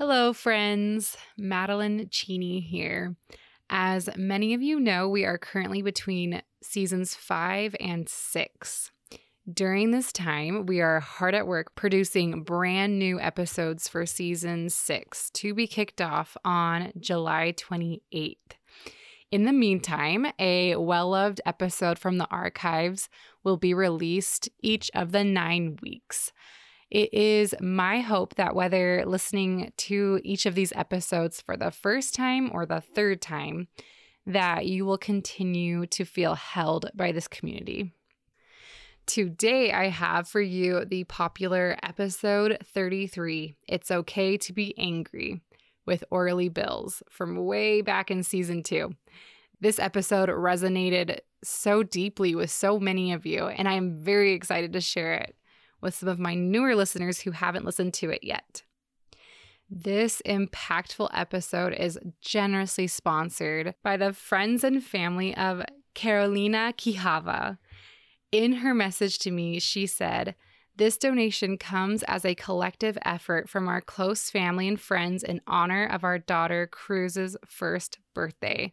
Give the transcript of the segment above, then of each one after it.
Hello, friends. Madeline Cheney here. As many of you know, we are currently between seasons five and six. During this time, we are hard at work producing brand new episodes for season six to be kicked off on July 28th. In the meantime, a well loved episode from the archives will be released each of the nine weeks. It is my hope that whether listening to each of these episodes for the first time or the third time, that you will continue to feel held by this community. Today, I have for you the popular episode 33 It's Okay to Be Angry with Orley Bills from way back in season two. This episode resonated so deeply with so many of you, and I am very excited to share it with some of my newer listeners who haven't listened to it yet. This impactful episode is generously sponsored by the friends and family of Carolina Quijada. In her message to me, she said, This donation comes as a collective effort from our close family and friends in honor of our daughter Cruz's first birthday.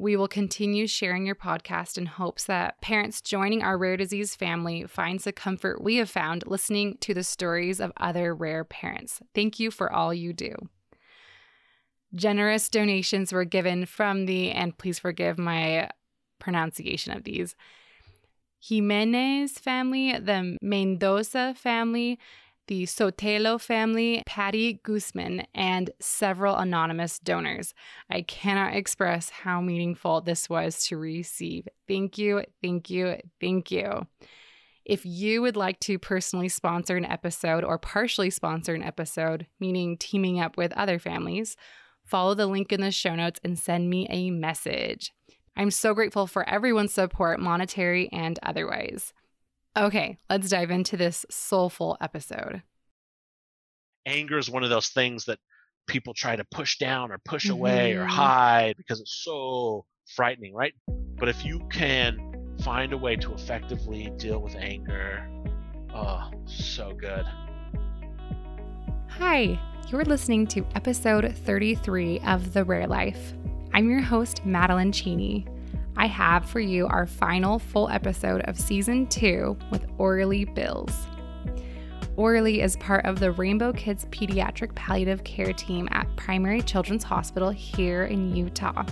We will continue sharing your podcast in hopes that parents joining our rare disease family finds the comfort we have found listening to the stories of other rare parents. Thank you for all you do. Generous donations were given from the, and please forgive my pronunciation of these, Jimenez family, the Mendoza family, the Sotelo family, Patty Guzman, and several anonymous donors. I cannot express how meaningful this was to receive. Thank you, thank you, thank you. If you would like to personally sponsor an episode or partially sponsor an episode, meaning teaming up with other families, follow the link in the show notes and send me a message. I'm so grateful for everyone's support, monetary and otherwise. Okay, let's dive into this soulful episode. Anger is one of those things that people try to push down or push mm-hmm. away or mm-hmm. hide because it's so frightening, right? But if you can find a way to effectively deal with anger, oh, so good. Hi, you're listening to episode 33 of The Rare Life. I'm your host, Madeline Cheney. I have for you our final full episode of season two with Orley Bills. Orley is part of the Rainbow Kids Pediatric Palliative Care Team at Primary Children's Hospital here in Utah,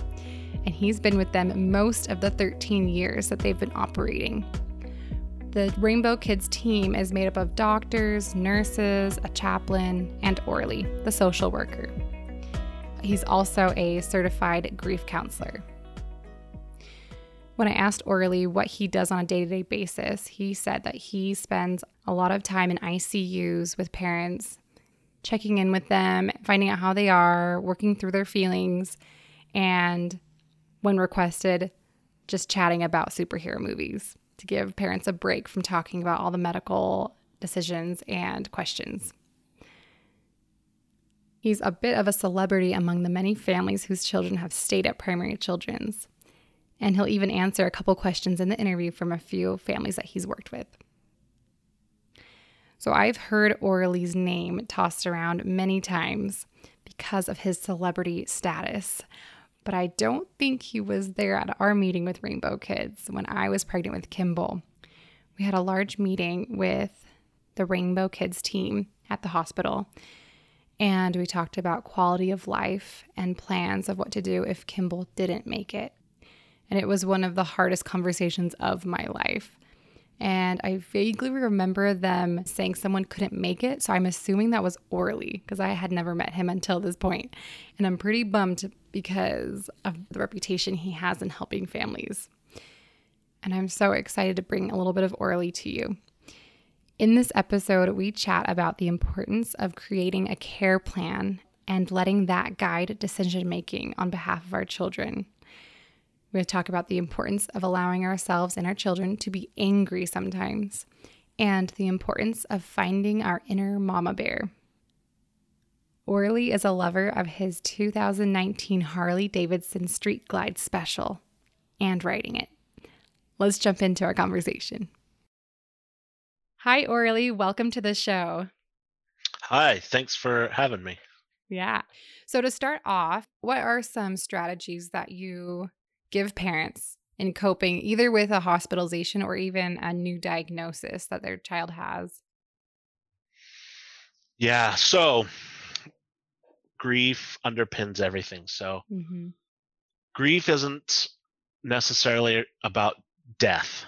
and he's been with them most of the 13 years that they've been operating. The Rainbow Kids team is made up of doctors, nurses, a chaplain, and Orley, the social worker. He's also a certified grief counselor. When I asked Orley what he does on a day to day basis, he said that he spends a lot of time in ICUs with parents, checking in with them, finding out how they are, working through their feelings, and when requested, just chatting about superhero movies to give parents a break from talking about all the medical decisions and questions. He's a bit of a celebrity among the many families whose children have stayed at Primary Children's and he'll even answer a couple questions in the interview from a few families that he's worked with. So I've heard Orley's name tossed around many times because of his celebrity status, but I don't think he was there at our meeting with Rainbow Kids when I was pregnant with Kimball. We had a large meeting with the Rainbow Kids team at the hospital, and we talked about quality of life and plans of what to do if Kimball didn't make it and it was one of the hardest conversations of my life. And I vaguely remember them saying someone couldn't make it. So I'm assuming that was Orley because I had never met him until this point. And I'm pretty bummed because of the reputation he has in helping families. And I'm so excited to bring a little bit of Orley to you. In this episode, we chat about the importance of creating a care plan and letting that guide decision making on behalf of our children. We talk about the importance of allowing ourselves and our children to be angry sometimes, and the importance of finding our inner mama bear. Orley is a lover of his 2019 Harley Davidson Street Glide special and riding it. Let's jump into our conversation. Hi, Orley. Welcome to the show. Hi. Thanks for having me. Yeah. So, to start off, what are some strategies that you give parents in coping either with a hospitalization or even a new diagnosis that their child has? Yeah. So, grief underpins everything. So, Mm-hmm. grief isn't necessarily about death.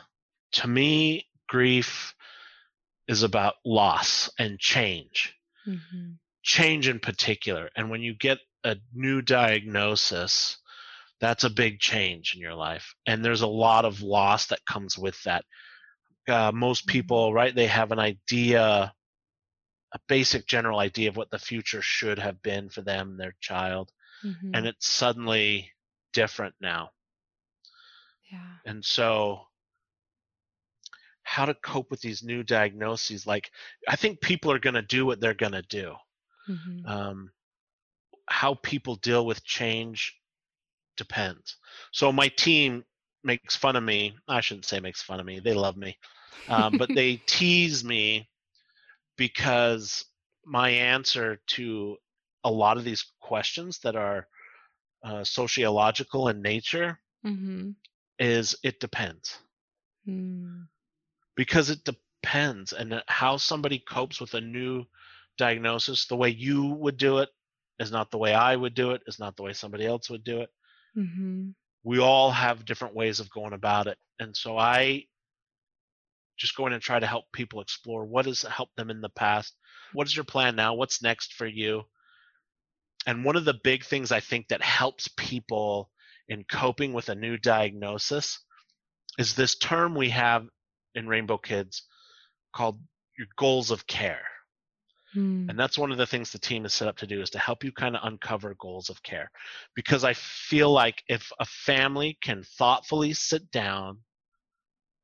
To me, grief is about loss and change, Mm-hmm. change in particular. And when you get a new diagnosis, that's a big change in your life. And there's a lot of loss that comes with that. Uh, most Mhm. people, right, they have an idea, a basic general idea of what the future should have been for them, their child, Mm-hmm. and it's suddenly different now. yeah. And so, how to cope with these new diagnoses? Like, I think people are going to do what they're going to do. Mm-hmm. Um, how people deal with change depends. So, my team makes fun of me. I shouldn't say makes fun of me, they love me. Um, but they tease me because my answer to a lot of these questions that are uh, sociological in nature mm-hmm. is it depends. Mm. because it depends and how somebody copes with a new diagnosis the way you would do it is not the way i would do it is not the way somebody else would do it Mm-hmm. we all have different ways of going about it and so i just go in and try to help people explore what has helped them in the past what is your plan now what's next for you and one of the big things i think that helps people in coping with a new diagnosis is this term we have in rainbow kids called your goals of care Mm. and that's one of the things the team is set up to do is to help you kind of uncover goals of care because i feel like if a family can thoughtfully sit down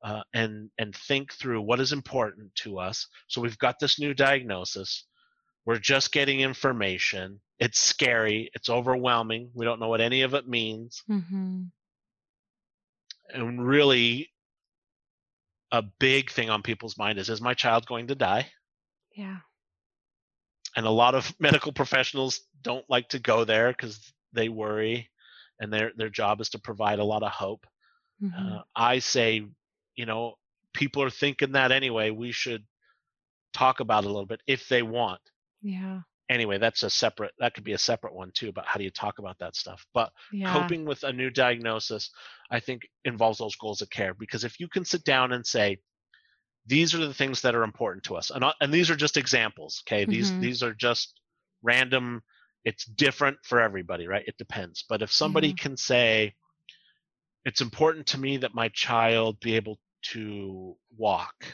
uh, and and think through what is important to us so we've got this new diagnosis we're just getting information it's scary it's overwhelming we don't know what any of it means Mm-hmm. and really a big thing on people's mind is is my child going to die Yeah. And a lot of medical professionals don't like to go there because they worry and their their job is to provide a lot of hope Mm-hmm. uh, i say you know people are thinking that anyway we should talk about it a little bit if they want yeah. anyway that's a separate that could be a separate one too about how do you talk about that stuff but Yeah. coping with a new diagnosis i think involves those goals of care because if you can sit down and say these are the things that are important to us and, and these are just examples okay these Mhm. these are just random it's different for everybody right it depends but if somebody Yeah. can say it's important to me that my child be able to walk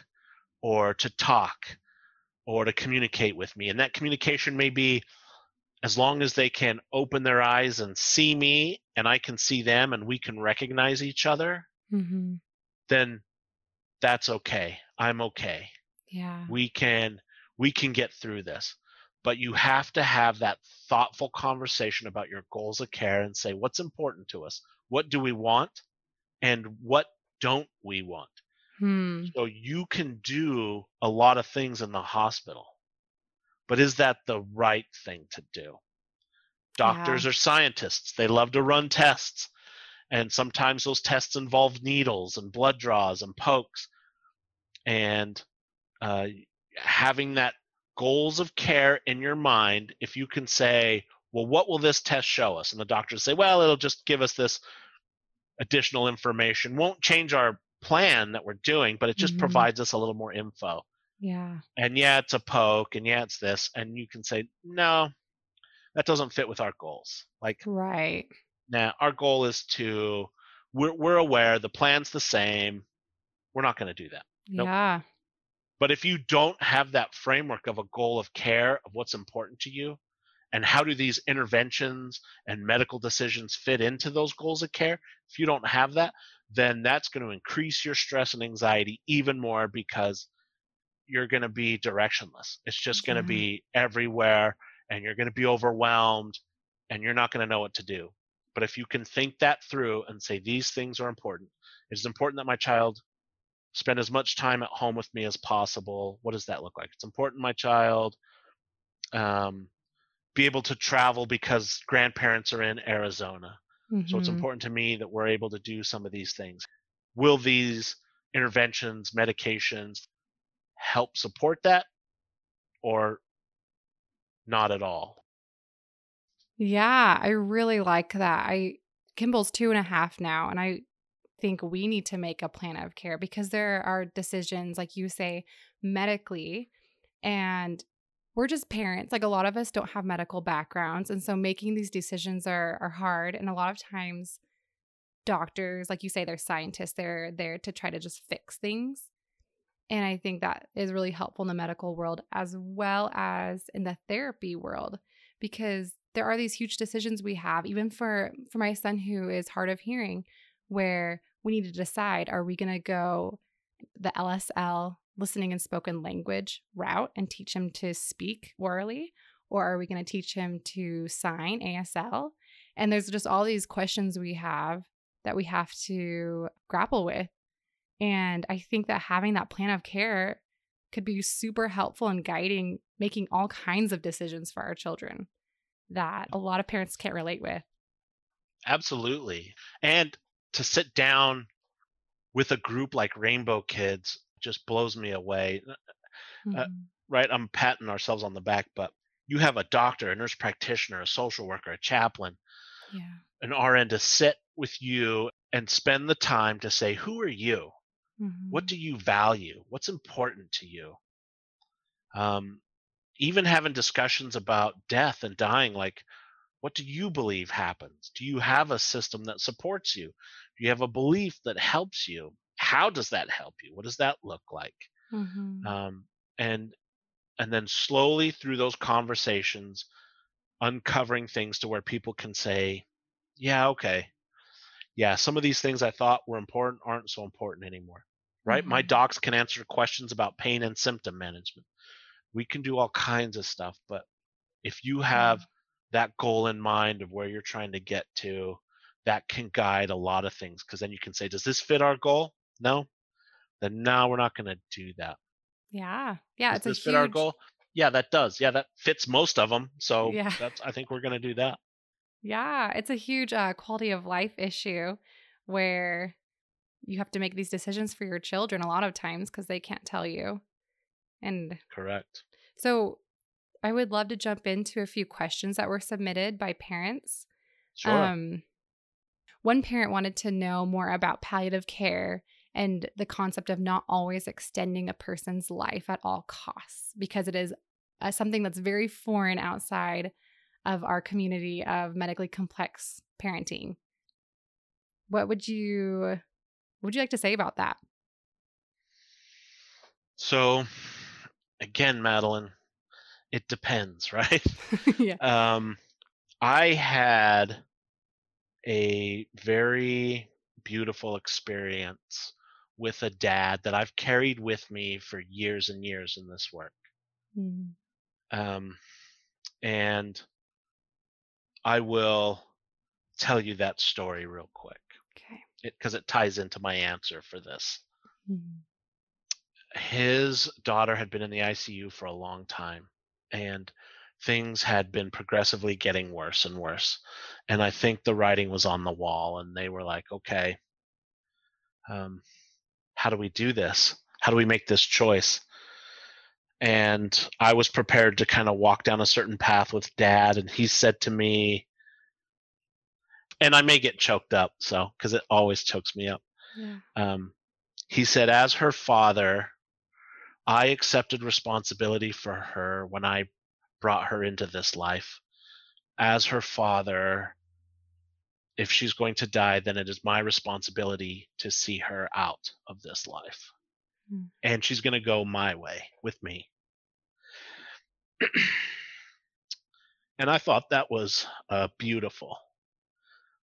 or to talk or to communicate with me and that communication may be as long as they can open their eyes and see me and I can see them and we can recognize each other, Mm-hmm. then that's okay. I'm okay. Yeah. We can we can get through this. But you have to have that thoughtful conversation about your goals of care and say what's important to us? What do we want? And what don't we want? Hmm. So you can do a lot of things in the hospital. But is that the right thing to do? Doctors are scientists. They love to run tests. And sometimes those tests involve needles and blood draws and pokes. And uh, having that goals of care in your mind, if you can say, well, what will this test show us? And the doctors say, well, it'll just give us this additional information. Won't change our plan that we're doing, but it just Mhm. provides us a little more info. Yeah. And yeah, it's a poke, and yeah, it's this. And you can say, no, that doesn't fit with our goals. Like, Right. now our goal is to, we're, we're aware the plan's the same. We're not going to do that. Nope. Yeah. But if you don't have that framework of a goal of care of what's important to you, and how do these interventions and medical decisions fit into those goals of care, if you don't have that, then that's going to increase your stress and anxiety even more because you're going to be directionless. It's just going to Yeah. be everywhere and you're going to be overwhelmed and you're not going to know what to do. But if you can think that through and say, these things are important, it's important that my child spend as much time at home with me as possible. What does that look like? It's important my child um, be able to travel because grandparents are in Arizona. Mm-hmm. So it's mm-hmm. important to me that we're able to do some of these things. Will these interventions, medications help support that or not at all? Yeah, I really like that. I Kimball's two and a half now, and I think we need to make a plan of care because there are decisions, like you say, medically, and we're just parents. Like a lot of us don't have medical backgrounds. And so making these decisions are are hard. And a lot of times doctors, like you say, they're scientists, they're there to try to just fix things. And I think that is really helpful in the medical world as well as in the therapy world because there are these huge decisions we have even for for my son who is hard of hearing where we need to decide are we going to go the LSL listening and spoken language route and teach him to speak orally? Or are we going to teach him to sign ASL? And there's just all these questions we have that we have to grapple with. And I think that having that plan of care could be super helpful in guiding making all kinds of decisions for our children that a lot of parents can't relate with. Absolutely. And to sit down with a group like Rainbow Kids just blows me away. Uh, uh, mm-hmm. Uh, right? I'm patting ourselves on the back, but you have a doctor, a nurse practitioner, a social worker, a chaplain, yeah. an RN to sit with you and spend the time to say, Who are you? Mm-hmm. What do you value? What's important to you? Um, even having discussions about death and dying, like, what do you believe happens? Do you have a system that supports you? Do you have a belief that helps you? how does that help you what does that look like mm-hmm. um, and and then slowly through those conversations uncovering things to where people can say yeah okay yeah some of these things i thought were important aren't so important anymore right mm-hmm. my docs can answer questions about pain and symptom management we can do all kinds of stuff but if you have mm-hmm. That goal in mind of where you're trying to get to that can guide a lot of things because then you can say does this fit our goal no, then now we're not going to do that. Yeah, yeah, Does it's this a fit huge... our goal. Yeah, that does. Yeah, that fits most of them. So yeah. that's I think we're going to do that. Yeah, it's a huge uh, quality of life issue where you have to make these decisions for your children a lot of times because they can't tell you. And correct. So I would love to jump into a few questions that were submitted by parents. Sure. Um, one parent wanted to know more about palliative care and the concept of not always extending a person's life at all costs because it is uh, something that's very foreign outside of our community of medically complex parenting. What would you what would you like to say about that? So again, Madeline, it depends, right? yeah. Um I had a very beautiful experience with a dad that I've carried with me for years and years in this work. Mm. Um, and I will tell you that story real quick. Okay. Because it, it, ties into my answer for this. Mm. His daughter had been in the ICU for a long time, and things had been progressively getting worse and worse. And I think the writing was on the wall, and they were like, okay, um, how do we do this? How do we make this choice? And I was prepared to kind of walk down a certain path with dad, and he said to me, and I may get choked up, so because it always chokes me up. Yeah. Um, he said, as her father, I accepted responsibility for her when I brought her into this life. As her father, if she's going to die, then it is my responsibility to see her out of this life. Mm. And she's going to go my way with me. and I thought that was uh, beautiful.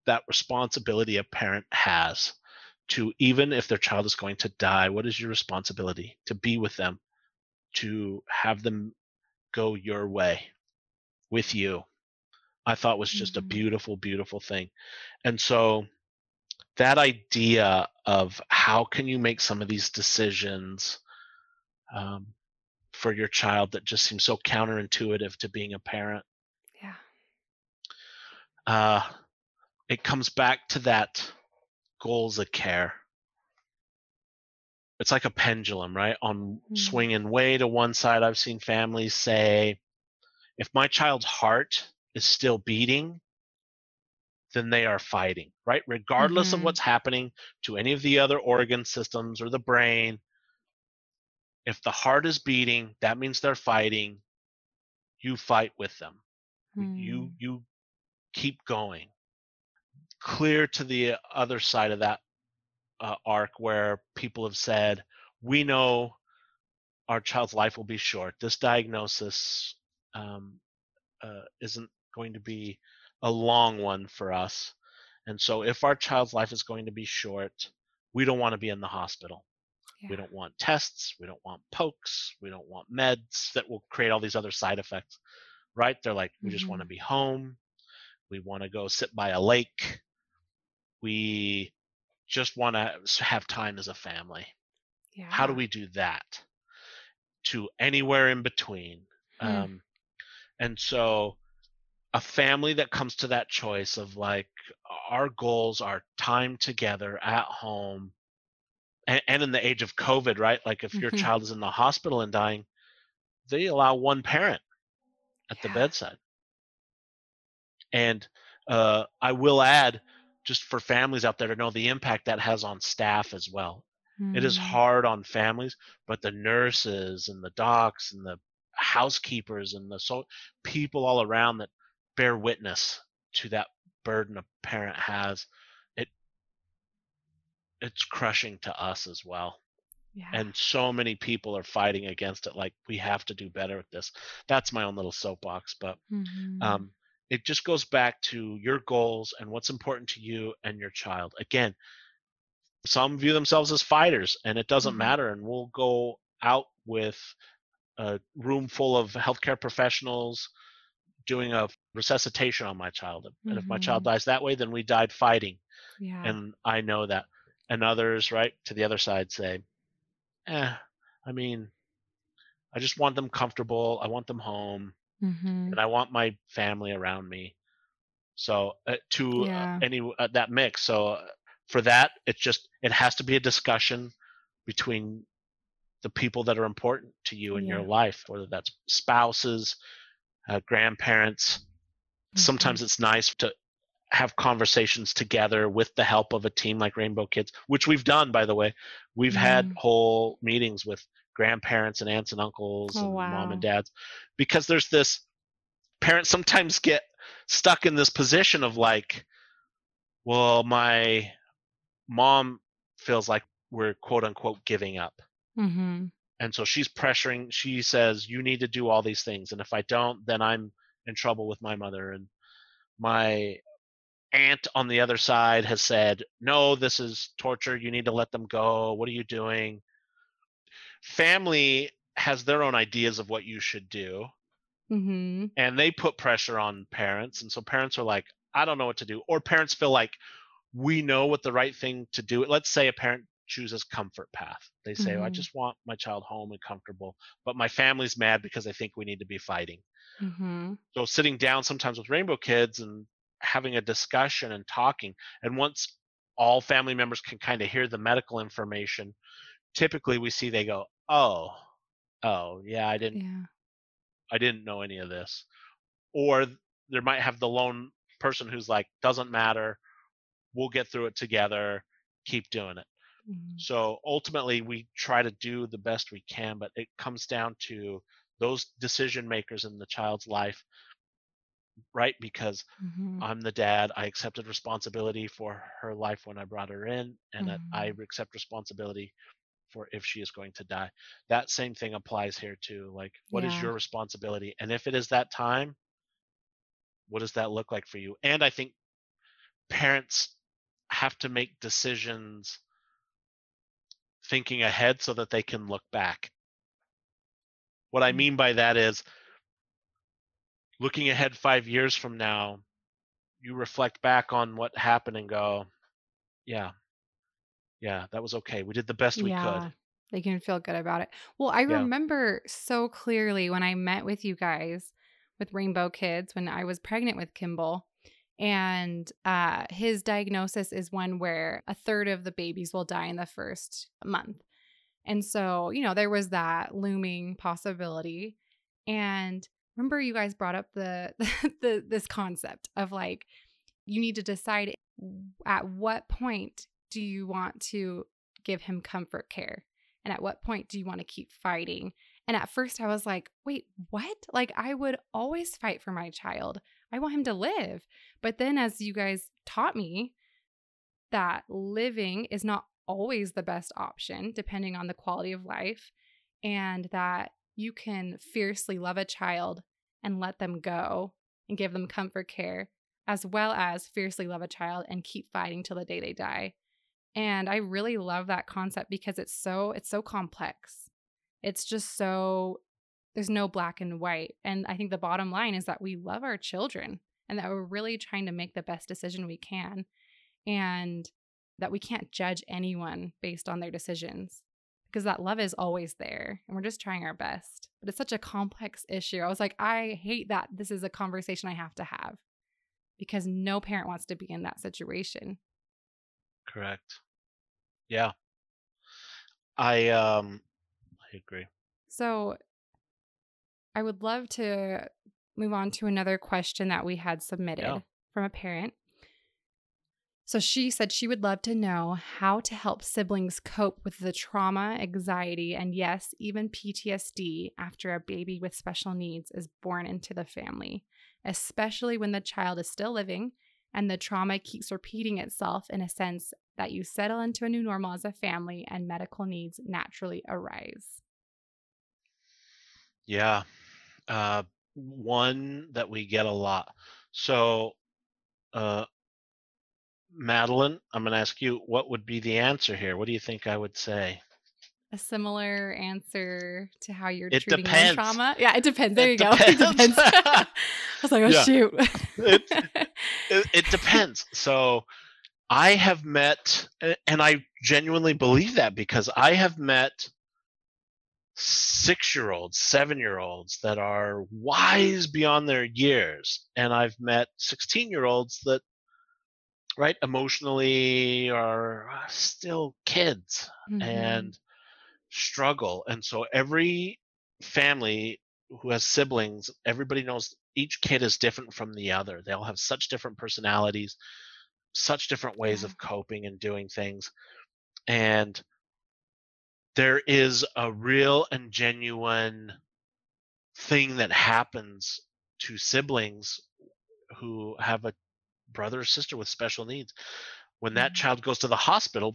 That responsibility a parent has to, even if their child is going to die, what is your responsibility? To be with them, to have them go your way with you i thought was just mm-hmm. a beautiful beautiful thing and so that idea of how can you make some of these decisions um, for your child that just seems so counterintuitive to being a parent yeah uh, it comes back to that goals of care. It's like a pendulum, right? On Mm. swinging way to one side, I've seen families say, if my child's heart is still beating, then they are fighting, right? Regardless of Mhm. what's happening to any of the other organ systems or the brain, if the heart is beating, that means they're fighting. You fight with them. You Mm. you keep going. Clear to the other side of that uh, arc where people have said, we know our child's life will be short. This diagnosis um, uh, isn't going to be a long one for us. And so, if our child's life is going to be short, we don't want to be in the hospital. We don't want tests. We don't want pokes. We don't want meds that will create all these other side effects, right? They're like, we just want to be home. We want to go sit by a lake. We just want to have time as a family. Yeah. How do we do that? To anywhere in between. Hmm. Um, and so a family that comes to that choice of like our goals are time together at home and, and in the age of covid right like if your Mhm. child is in the hospital and dying they allow one parent at the bedside and uh, i will add just for families out there to know the impact that has on staff as well it is Mm. hard on families but the nurses and the docs and the housekeepers and the so people all around that bear witness to that burden a parent has it it's crushing to us as well Yeah. and so many people are fighting against it like we have to do better with this that's my own little soapbox but Mhm. um, it just goes back to your goals and what's important to you and your child again some view themselves as fighters and it doesn't Mhm. matter and we'll go out with a room full of healthcare professionals doing a resuscitation on my child and if my child Mhm. dies that way then we died fighting yeah. and i know that and others right to the other side say eh i mean i just want them comfortable i want them home Mhm. and I want my family around me. So uh, to Yeah. uh, any uh, that mix. So uh, for that, it's just it has to be a discussion between the people that are important to you in your life, whether that's spouses, uh, grandparents. Mm-hmm. Sometimes it's nice to have conversations together with the help of a team like Rainbow Kids, which we've done, by the way. We've had Mhm. whole meetings with grandparents and aunts and uncles Oh, and mom and dads because there's this parents sometimes get stuck in this position of like, well, my mom feels like we're quote unquote giving up. Mhm. And so she's pressuring, she says, you need to do all these things. And if I don't, then I'm in trouble with my mother. And my aunt on the other side has said, no, this is torture. You need to let them go. What are you doing? Family has their own ideas of what you should do. Mhm. And they put pressure on parents. And so parents are like, I don't know what to do. Or parents feel like we know what the right thing to do. Let's say a parent chooses comfort path. They say, oh, I just want my child home and comfortable, but my family's mad because they think we need to be fighting. Mhm. So sitting down sometimes with Rainbow Kids and having a discussion and talking, and once all family members can kind of hear the medical information, typically we see they go, "Oh, oh, yeah, I didn't, Yeah. I didn't know any of this," or there might have the lone person who's like, "Doesn't matter, we'll get through it together, keep doing it." Mhm. So ultimately, we try to do the best we can, but it comes down to those decision makers in the child's life, right? Because Mhm. I'm the dad. I accepted responsibility for her life when I brought her in, and that I accept responsibility for if she is going to die. That same thing applies here too. Like, what is Yeah. your responsibility? And if it is that time, what does that look like for you? And I think parents have to make decisions thinking ahead so that they can look back. What I Mm. mean by that is looking ahead five years from now, you reflect back on what happened and go, yeah, yeah, that was okay. We did the best we Yeah. could. They can feel good about it. Well, I Yeah. remember so clearly when I met with you guys with Rainbow Kids when I was pregnant with Kimball. And uh, his diagnosis is one where a third of the babies will die in the first month. And so, you know, there was that looming possibility. And remember you guys brought up the, the this concept of like you need to decide at what point do you want to give him comfort care? And at what point do you want to keep fighting? And at first I was like, wait, what? Like I would always fight for my child. I want him to live. But then as you guys taught me that living is not always the best option, depending on the quality of life, and that you can fiercely love a child and let them go and give them comfort care, as well as fiercely love a child and keep fighting till the day they die. And I really love that concept because it's so it's so complex. It's just so there's no black and white. And I think the bottom line is that we love our children and that we're really trying to make the best decision we can. And that we can't judge anyone based on their decisions because that love is always there and we're just trying our best. But it's such a complex issue. I was like, I hate that this is a conversation I have to have because no parent wants to be in that situation. Correct. Yeah. I um I agree. So I would love to move on to another question that we had submitted yeah. from a parent. So she said she would love to know how to help siblings cope with the trauma, anxiety, and yes, even PTSD after a baby with special needs is born into the family, especially when the child is still living and the trauma keeps repeating itself in a sense that you settle into a new normal as a family and medical needs naturally arise. Yeah. Uh, one that we get a lot. So, uh, Madeline, I'm going to ask you what would be the answer here? What do you think I would say? A similar answer to how you're it treating depends. trauma. Yeah, it depends. There it you depends. go. It depends. I was like, oh yeah. shoot. it, it, it depends. So I have met, and I genuinely believe that because I have met six year olds, seven year olds that are wise beyond their years. And I've met 16 year olds that right emotionally are still kids mm-hmm. and struggle and so every family who has siblings everybody knows each kid is different from the other they all have such different personalities such different ways of coping and doing things and there is a real and genuine thing that happens to siblings who have a brother or sister with special needs. When that mm-hmm. child goes to the hospital,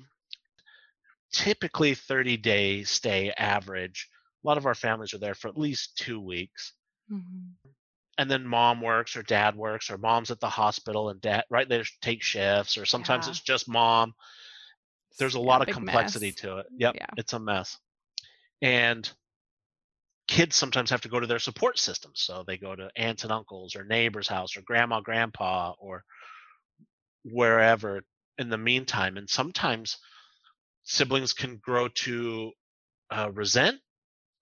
typically 30 day stay average. A lot of our families are there for at least two weeks. Mm-hmm. And then mom works or dad works or mom's at the hospital and dad right they take shifts or sometimes yeah. it's just mom. There's a yeah, lot of complexity mess. to it. Yep. Yeah. It's a mess. And kids sometimes have to go to their support systems. So they go to aunts and uncles or neighbor's house or grandma, grandpa, or wherever in the meantime. And sometimes siblings can grow to uh, resent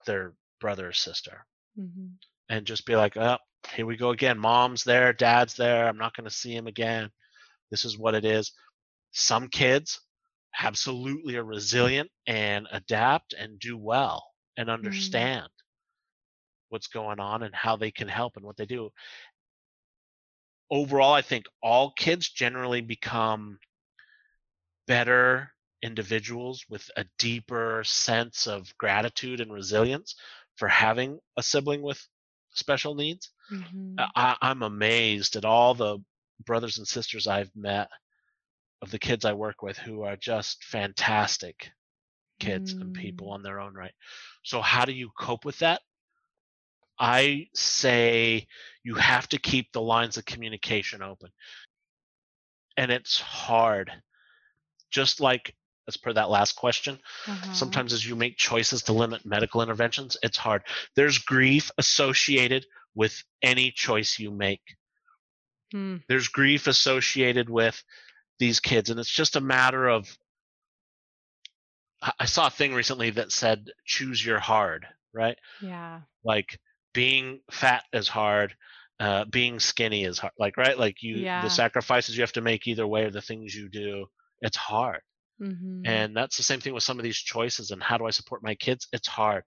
their brother or sister mm-hmm. and just be like, oh, here we go again. Mom's there, dad's there. I'm not going to see him again. This is what it is. Some kids absolutely are resilient and adapt and do well and mm-hmm. understand mm-hmm. what's going on and how they can help and what they do overall, I think all kids generally become better individuals with a deeper sense of gratitude and resilience for having a sibling with special needs. Mm-hmm. I, I'm amazed at all the brothers and sisters I've met of the kids I work with who are just fantastic kids mm. and people mm. on their own right. So, how do you cope with that? I say you have to keep the lines of communication open. And it's hard. Just like as per that last question, uh-huh. sometimes as you make choices to limit medical interventions, it's hard. There's grief associated with any choice you make. Hmm. There's grief associated with these kids, and it's just a matter of. I saw a thing recently that said, choose your hard, right? Yeah. Like, being fat is hard uh, being skinny is hard. Like right, like you Yeah. the sacrifices you have to make either way, or the things you do, it's hard. Mhm. And that's the same thing with some of these choices. And how do I support my kids? It's hard.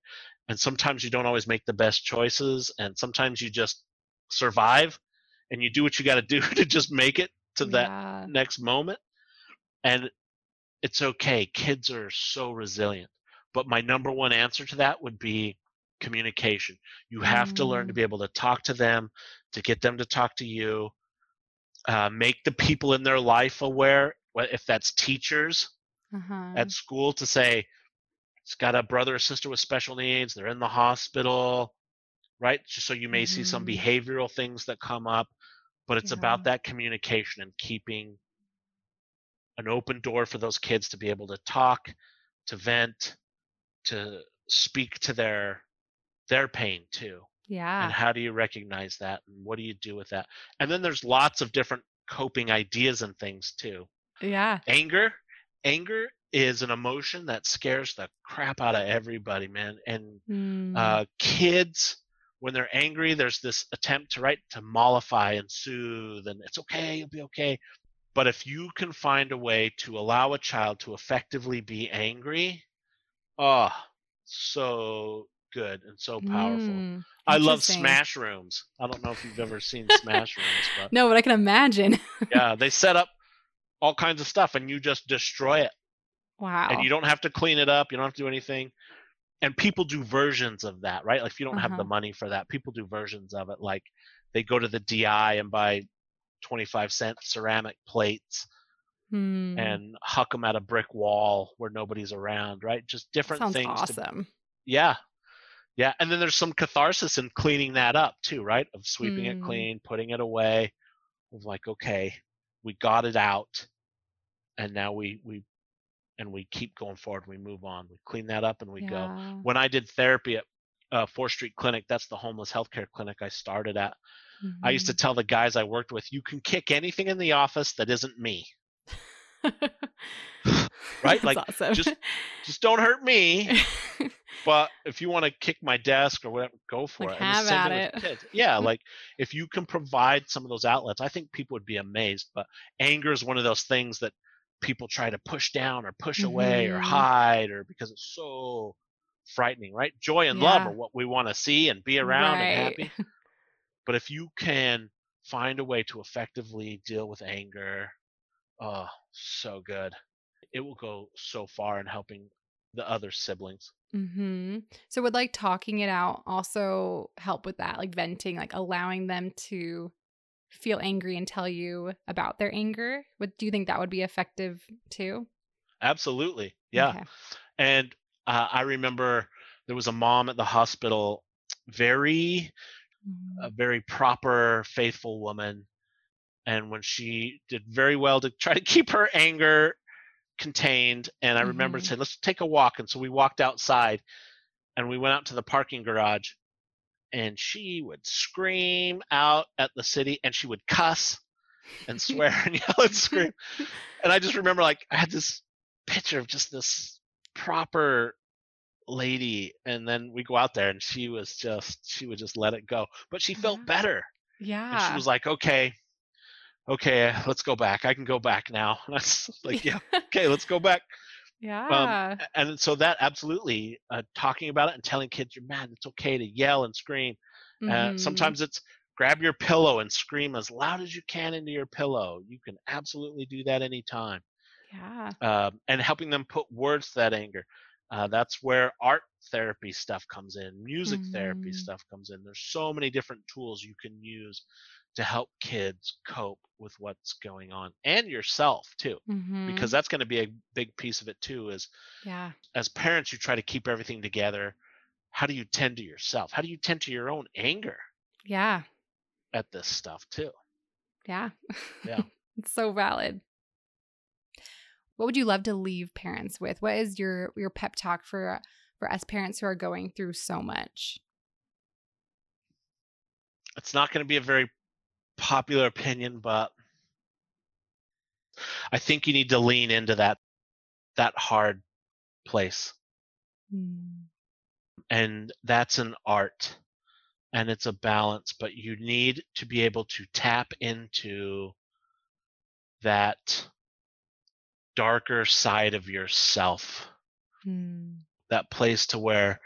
And sometimes you don't always make the best choices, and sometimes you just survive, and you do what you got to do to just make it to that Yeah. next moment. And it's okay. Kids are so resilient. But my number one answer to that would be communication. You have to learn to Mm. be able to talk to them, to get them to talk to you, uh, make the people in their life aware, if that's teachers Uh-huh. at school, to say, it's got a brother or sister with special needs, they're in the hospital, right? Just so you may see some Mhm. behavioral things that come up, but it's Yeah. about that communication and keeping an open door for those kids to be able to talk, to vent, to speak to their their pain too. yeah. And how do you recognize that and what do you do with that? And then there's lots of different coping ideas and things too. Yeah. Anger, anger is an emotion that scares the crap out of everybody, man. And Mm. uh, kids when they're angry there's this attempt to right to mollify and soothe and it's okay you'll be okay but if you can find a way to allow a child to effectively be angry oh so good and so powerful Mm. i love smash rooms i don't know if you've ever seen smash rooms but No, but I can imagine. yeah they set up all kinds of stuff and you just destroy it. Wow. and you don't have to clean it up you don't have to do anything. And people do versions of that right? Like if you don't have the Uh-huh. money for that people do versions of it. Like they go to the di and buy 25 cent ceramic plates Hmm. and huck them at a brick wall where nobody's around right? Just different Sounds things to- awesome. yeah. Yeah and then there's some catharsis in cleaning that up too right? Of sweeping it clean putting it away. Of like okay we got it out and now we we and we keep going forward we move on we clean that up and we go when I did therapy at uh, Fourth Street Clinic, that's the homeless healthcare clinic I started at. I used to Mhm. tell the guys I worked with, you can kick anything in the office that isn't me. Right? Like, awesome. just- Just don't hurt me. But if you want to kick my desk or whatever, go for Like, it. Have at it. Yeah, like if you can provide some of those outlets, I think people would be amazed. But anger is one of those things that people try to push down or push away or Mhm. hide or because it's so frightening, right? Joy and love are what we want to see and be around and happy. But if you can find a way to effectively deal with anger, oh, so good. It will go so far in helping the other siblings. hmm So would like talking it out also help with that, like venting, like allowing them to feel angry and tell you about their anger? Would do you think that would be effective too? Absolutely. Yeah. Okay. And uh, I remember there was a mom at the hospital, very, a very proper, faithful woman. And when she did very well to try to keep her anger contained, and I remember Mhm. saying, let's take a walk. And so we walked outside and we went out to the parking garage and she would scream out at the city and she would cuss and swear and yell and scream. And I just remember like I had this picture of just this proper lady and then we go out there and she was just she would just let it go but she felt Yeah. better Yeah. and she was like okay okay let's go back i can go back now that's like yeah okay let's go back yeah. A- and so that absolutely uh, talking about it and telling kids you're mad it's okay to yell and scream uh, Mhm. sometimes it's grab your pillow and scream as loud as you can into your pillow you can absolutely do that anytime Yeah. um, and helping them put words to that anger. Uh, that's where art therapy stuff comes in, music therapy Mhm. stuff comes in. There's so many different tools you can use to help kids cope with what's going on and yourself too, Mhm. because that's going to be a big piece of it too. Is yeah. as parents, you try to keep everything together. How do you tend to yourself? How do you tend to your own anger Yeah. at this stuff too? Yeah. Yeah. it's so valid. What would you love to leave parents with? What is your your pep talk for for us parents who are going through so much? it's not going to be a very popular opinion, but I think you need to lean into that that hard place, Mm. and that's an art. and it's a balance, but you need to be able to tap into that darker side of yourself. Mm. That place to where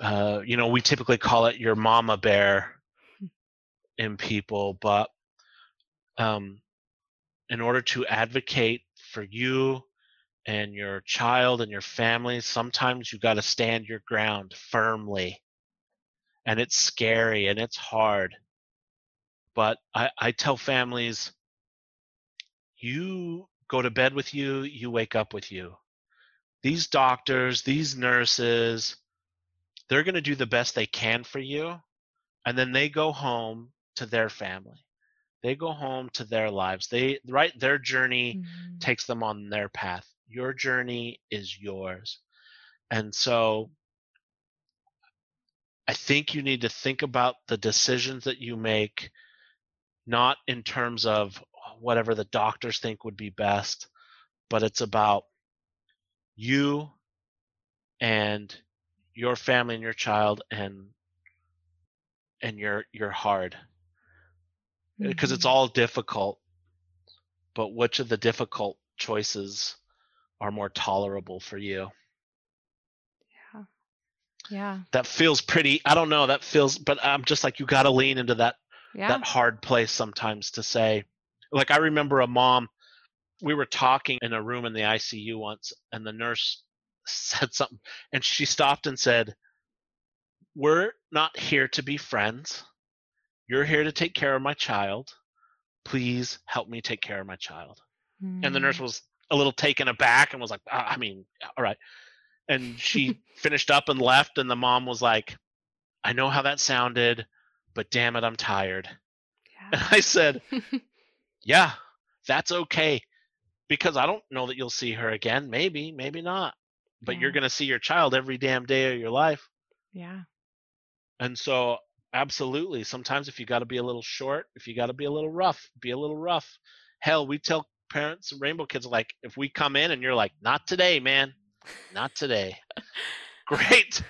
uh, you know, we typically call it your mama bear in people, but um, in order to advocate for you and your child and your family, sometimes you got to stand your ground firmly. And it's scary and it's hard. But I, I tell families you go to bed with you, you wake up with you. These doctors, these nurses, they're going to do the best they can for you. And then they go home to their family. They go home to their lives. They right their journey Mm. takes them on their path. Your journey is yours. And so I think you need to think about the decisions that you make not in terms of whatever the doctors think would be best, but it's about you and your family and your child and and your your hard because it's Mhm. all difficult but which of the difficult choices are more tolerable for you Yeah. Yeah. that feels pretty i don't know that feels but i'm just like you got to lean into that Yeah. that hard place sometimes to say like i remember a mom we were talking in a room in the icu once and the nurse said something and she stopped and said we're not here to be friends you're here to take care of my child. Please help me take care of my child. And the nurse Mm. was a little taken aback and was like "Ah, i mean all right. And she finished up and left and the mom was like i know how that sounded but damn it i'm tired. And i said yeah. That's okay because i don't know that you'll see her again. Maybe maybe not. But you're going to see your child every damn day of your life. Yeah. and so absolutely sometimes if you got to be a little short if you got to be a little rough be a little rough hell we tell parents and rainbow kids like if we come in and you're like not today man not today great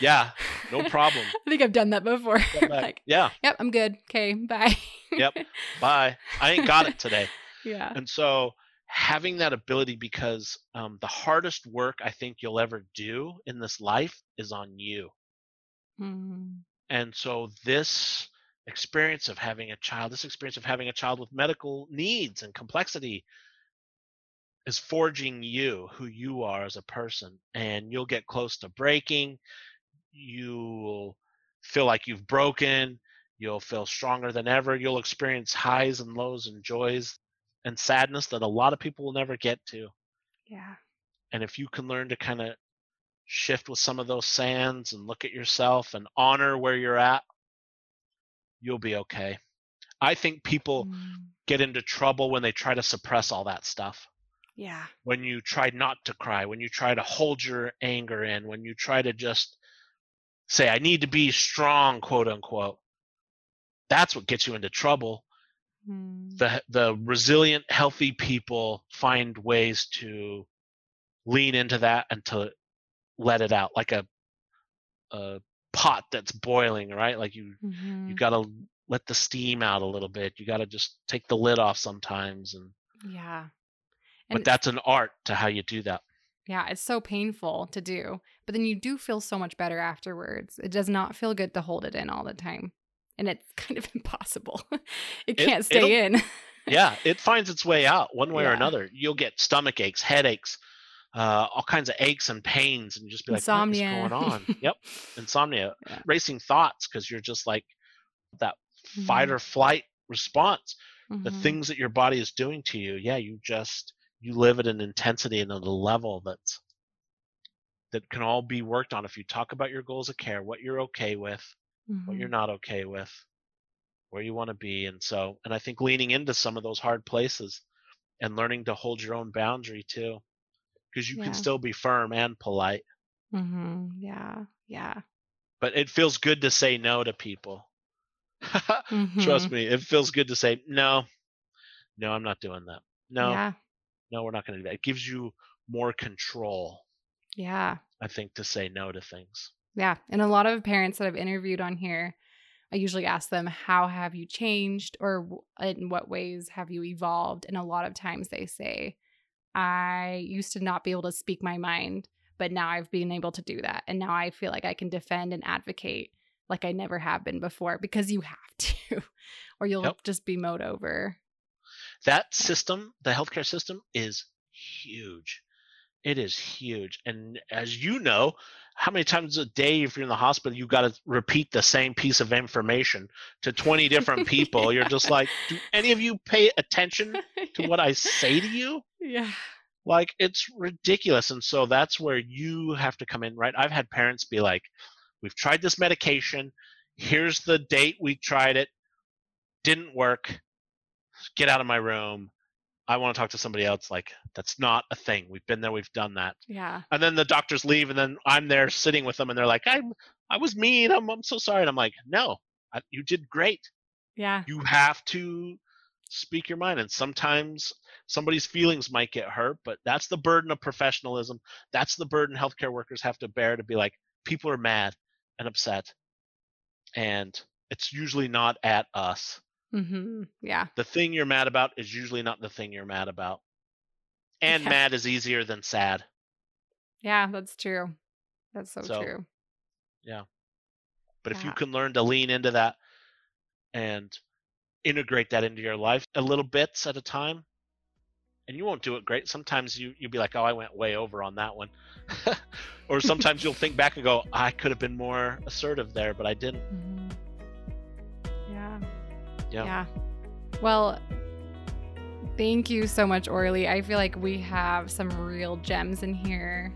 yeah no problem I think I've done that before. Like, yeah yep, I'm good. Okay, bye. Yep. bye i ain't got it today yeah. and so having that ability because um, the hardest work i think you'll ever do in this life is on you Mm. And so this experience of having a child this experience of having a child with medical needs and complexity is forging you who you are as a person and you'll get close to breaking. You'll feel like you've broken. You'll feel stronger than ever. You'll experience highs and lows and joys and sadness that a lot of people will never get to. Yeah. and if you can learn to kind of shift with some of those sands and look at yourself and honor where you're at, you'll be okay. I think people Mm. get into trouble when they try to suppress all that stuff. Yeah. When you try not to cry, when you try to hold your anger in, when you try to just say, I need to be strong, quote unquote. That's what gets you into trouble. Mm. The the resilient, healthy people find ways to lean into that and to let it out like a a pot that's boiling, right? Like you you Mhm. got to let the steam out a little bit. You got to just take the lid off sometimes and Yeah. but that's an art to how you do that. Yeah, it's so painful to do, but then you do feel so much better afterwards. It does not feel good to hold it in all the time. And it's kind of impossible. it It- can't stay in. Yeah, it finds its way out one way or another. You'll get stomach aches, headaches, uh, all kinds of aches and pains, and just be like, Insomnia. "What is going on?" yep, insomnia, Yeah. racing thoughts because you're just like that fight Mhm. or flight response. The Mhm. things that your body is doing to you, yeah, you just you live at an intensity and at a level that's that can all be worked on if you talk about your goals of care, what you're okay with, what you're Mhm. not okay with, where you want to be. And so, and I think leaning into some of those hard places and learning to hold your own boundary too, because you Yeah. can still be firm and polite, Mhm. Yeah. Yeah. but it feels good to say no to people. Trust Mhm. me, it feels good to say, no, no, I'm not doing that. No, Yeah. no, we're not going to do that. It gives you more control, Yeah. I think, to say no to things. Yeah. And a lot of parents that I've interviewed on here, I usually ask them, How have you changed? or in what ways have you evolved? And a lot of times they say, I used to not be able to speak my mind, but now I've been able to do that. And now I feel like I can defend and advocate like I never have been before because you have to, or you'll yep. just be mowed over. That system, the healthcare system, is huge. It is huge. And as you know, how many times a day if you're in the hospital you got to repeat the same piece of information to 20 different people? You're just like do any of you pay attention to what i say to you? Yeah. Like it's ridiculous and so that's where you have to come in right? I've had parents be like we've tried this medication. Here's the date we tried it. Didn't work. Get out of my room I want to talk to somebody else. Like that's not a thing. We've been there. We've done that. Yeah. And then the doctors leave, and then I'm there sitting with them, and they're like, "I, I was mean. I'm, I'm so sorry." And I'm like, "No, I, you did great. Yeah. You have to speak your mind, and sometimes somebody's feelings might get hurt, but that's the burden of professionalism. That's the burden healthcare workers have to bear to be like, people are mad and upset, and it's usually not at us. Mm-hmm. Yeah. The thing you're mad about is usually not the thing you're mad about. And yeah. mad is easier than sad. Yeah, that's true. That's so, so true. Yeah. But yeah. if you can learn to lean into that and integrate that into your life a little bits at a time, and you won't do it great. Sometimes you you'll be like, "Oh, I went way over on that one," or sometimes you'll think back and go, "I could have been more assertive there, but I didn't." Mm-hmm. Yeah. Yeah. Well, thank you so much, Orley. I feel like we have some real gems in here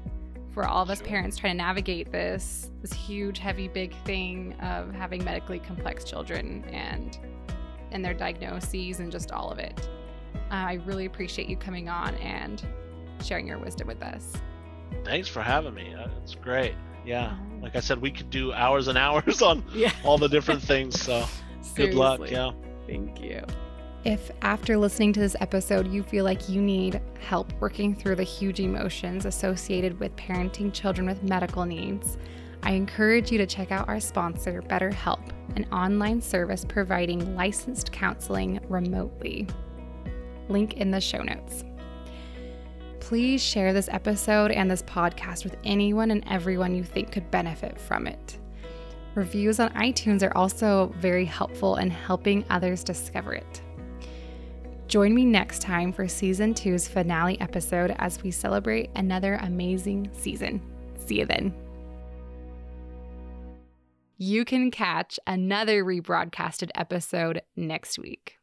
for all of us parents trying to navigate this this huge, heavy, big thing of having medically complex children and and their diagnoses and just all of it. Uh, I really appreciate you coming on and sharing your wisdom with us. Thanks for having me. Uh, it's great. Yeah. Like I said, we could do hours and hours on yeah. all the different things. So good luck. Yeah. Thank you. If after listening to this episode you feel like you need help working through the huge emotions associated with parenting children with medical needs, I encourage you to check out our sponsor, BetterHelp, an online service providing licensed counseling remotely. Link in the show notes. Please share this episode and this podcast with anyone and everyone you think could benefit from it. Reviews on iTunes are also very helpful in helping others discover it. Join me next time for season two's finale episode as we celebrate another amazing season. See you then. You can catch another rebroadcasted episode next week.